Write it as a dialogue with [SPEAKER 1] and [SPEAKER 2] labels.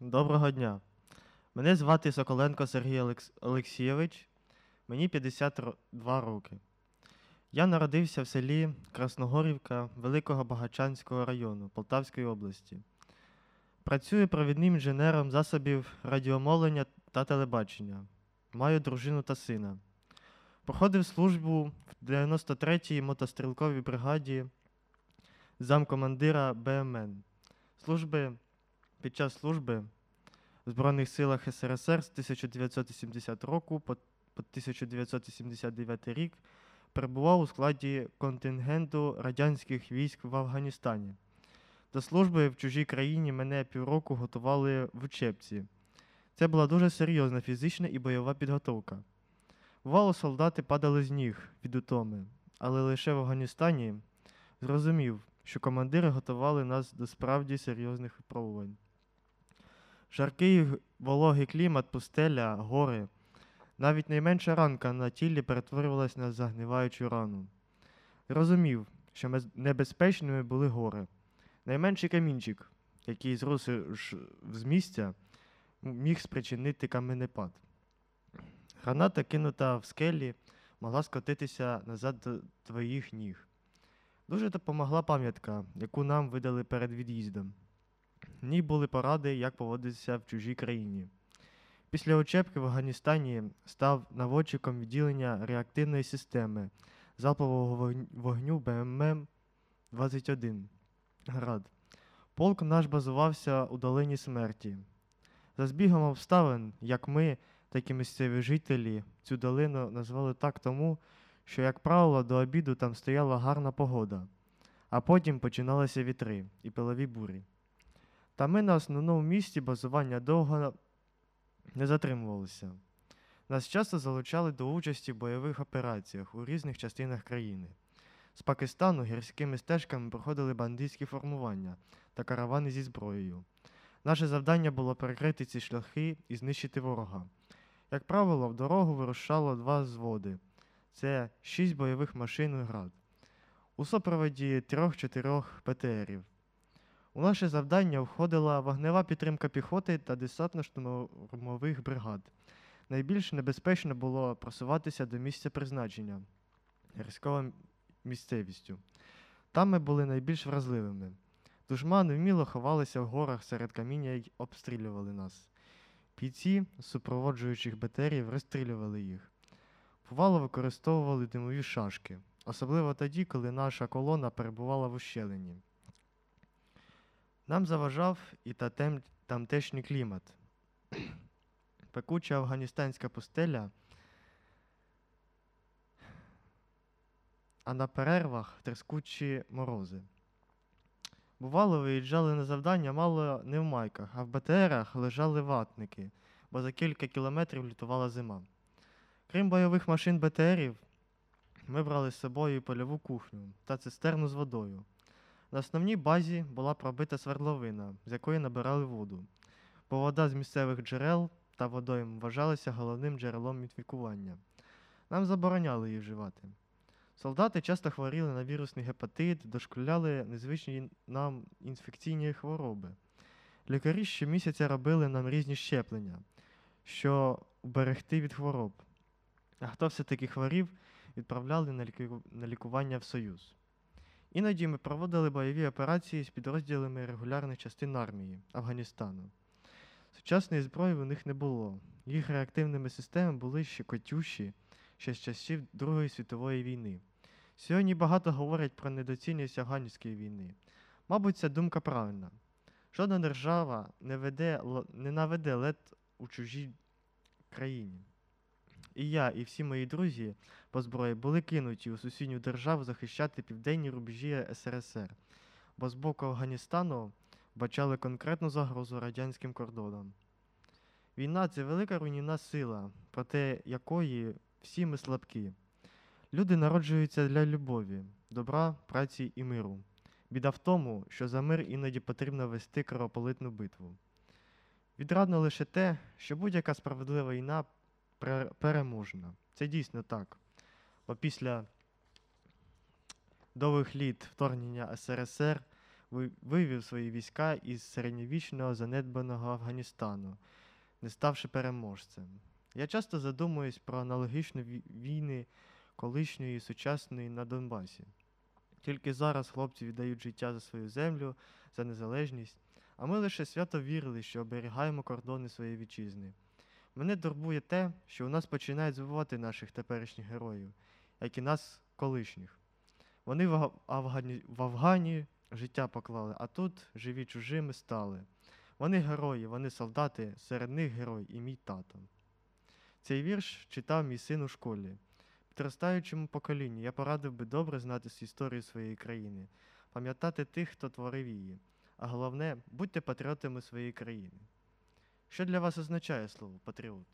[SPEAKER 1] Доброго дня. Мене звати Соколенко Сергій Олекс- Олексійович. Мені 52 роки. Я народився в селі Красногорівка Великого Багачанського району Полтавської області. Працюю провідним інженером засобів радіомовлення та телебачення. Маю дружину та сина. Проходив службу в 93-й мотострілковій бригаді замкомандира БМН. Служби під час служби в Збройних силах СРСР з 1970 року по, по 1979 рік перебував у складі контингенту радянських військ в Афганістані. До служби в чужій країні мене півроку готували в учебці. Це була дуже серйозна фізична і бойова підготовка. Бувало, солдати падали з ніг від утоми, але лише в Афганістані зрозумів, що командири готували нас до справді серйозних випробувань. Жаркий вологий клімат, пустеля, гори. Навіть найменша ранка на тілі перетворювалась на загниваючу рану. Розумів, що небезпечними були гори. Найменший камінчик, який зрос ж з місця, міг спричинити каменепад. Граната, кинута в скелі, могла скотитися назад до твоїх ніг. Дуже допомогла пам'ятка, яку нам видали перед від'їздом. В ній були поради, як поводитися в чужій країні. Після учебки в Афганістані став наводчиком відділення реактивної системи залпового вогню- вогню БММ-21 Град. Полк наш базувався у долині смерті. За збігом обставин, як ми, так і місцеві жителі, цю долину назвали так тому, що, як правило, до обіду там стояла гарна погода, а потім починалися вітри і пилові бурі. Та ми на основному місці базування довго не затримувалися. Нас часто залучали до участі в бойових операціях у різних частинах країни. З Пакистану гірськими стежками проходили бандитські формування та каравани зі зброєю. Наше завдання було перекрити ці шляхи і знищити ворога. Як правило, в дорогу вирушало два зводи це шість бойових машин і град. У супроводі трьох-чотирьох ПТРів. У наше завдання входила вогнева підтримка піхоти та десантно-штурмових бригад. Найбільш небезпечно було просуватися до місця призначення гірською місцевістю. Там ми були найбільш вразливими. Душмани вміло ховалися в горах серед каміння й обстрілювали нас. Бійці з супроводжуючих БТРів розстрілювали їх. Бувало, використовували димові шашки, особливо тоді, коли наша колона перебувала в ущелині. Нам заважав і татем, тамтешній клімат. Пекуча афганістанська пустеля, а на перервах трескучі морози. Бувало, виїжджали на завдання мало не в майках, а в БТРах лежали ватники, бо за кілька кілометрів лютувала зима. Крім бойових машин БТРів, ми брали з собою польову кухню та цистерну з водою. На основній базі була пробита свердловина, з якої набирали воду, бо вода з місцевих джерел та водойм вважалася головним джерелом інфікування. Нам забороняли її вживати. Солдати часто хворіли на вірусний гепатит, дошкуляли незвичні нам інфекційні хвороби. Лікарі щомісяця робили нам різні щеплення, що уберегти від хвороб. А хто все-таки хворів, відправляли на, на лікування в Союз. Іноді ми проводили бойові операції з підрозділами регулярних частин армії Афганістану. Сучасної зброї у них не було. Їх реактивними системами були ще котюші ще з часів Другої світової війни. Сьогодні багато говорять про недоцільність афганської війни. Мабуть, ця думка правильна. Жодна держава не, веде, не наведе лед у чужій країні. І я, і всі мої друзі по зброї були кинуті у сусідню державу захищати південні рубежі СРСР, бо з боку Афганістану бачали конкретну загрозу радянським кордонам. Війна це велика руйнівна сила, проти якої всі ми слабкі. Люди народжуються для любові, добра, праці і миру. Біда в тому, що за мир іноді потрібно вести кровополитну битву. Відрадно лише те, що будь-яка справедлива війна переможна. Це дійсно так. Бо після довгих літ вторгнення СРСР вивів свої війська із середньовічного занедбаного Афганістану, не ставши переможцем. Я часто задумуюсь про аналогічні війни колишньої і сучасної на Донбасі. Тільки зараз хлопці віддають життя за свою землю, за незалежність, а ми лише свято вірили, що оберігаємо кордони своєї вітчизни. Мене турбує те, що у нас починають забувати наших теперішніх героїв, як і нас колишніх. Вони в, Афгані, в Афгані життя поклали, а тут живі чужими стали. Вони герої, вони солдати, серед них герой і мій тато. Цей вірш читав мій син у школі. Підростаючому поколінню я порадив би добре знати історію своєї країни, пам'ятати тих, хто творив її. А головне, будьте патріотами своєї країни. Що для вас означає слово патріот?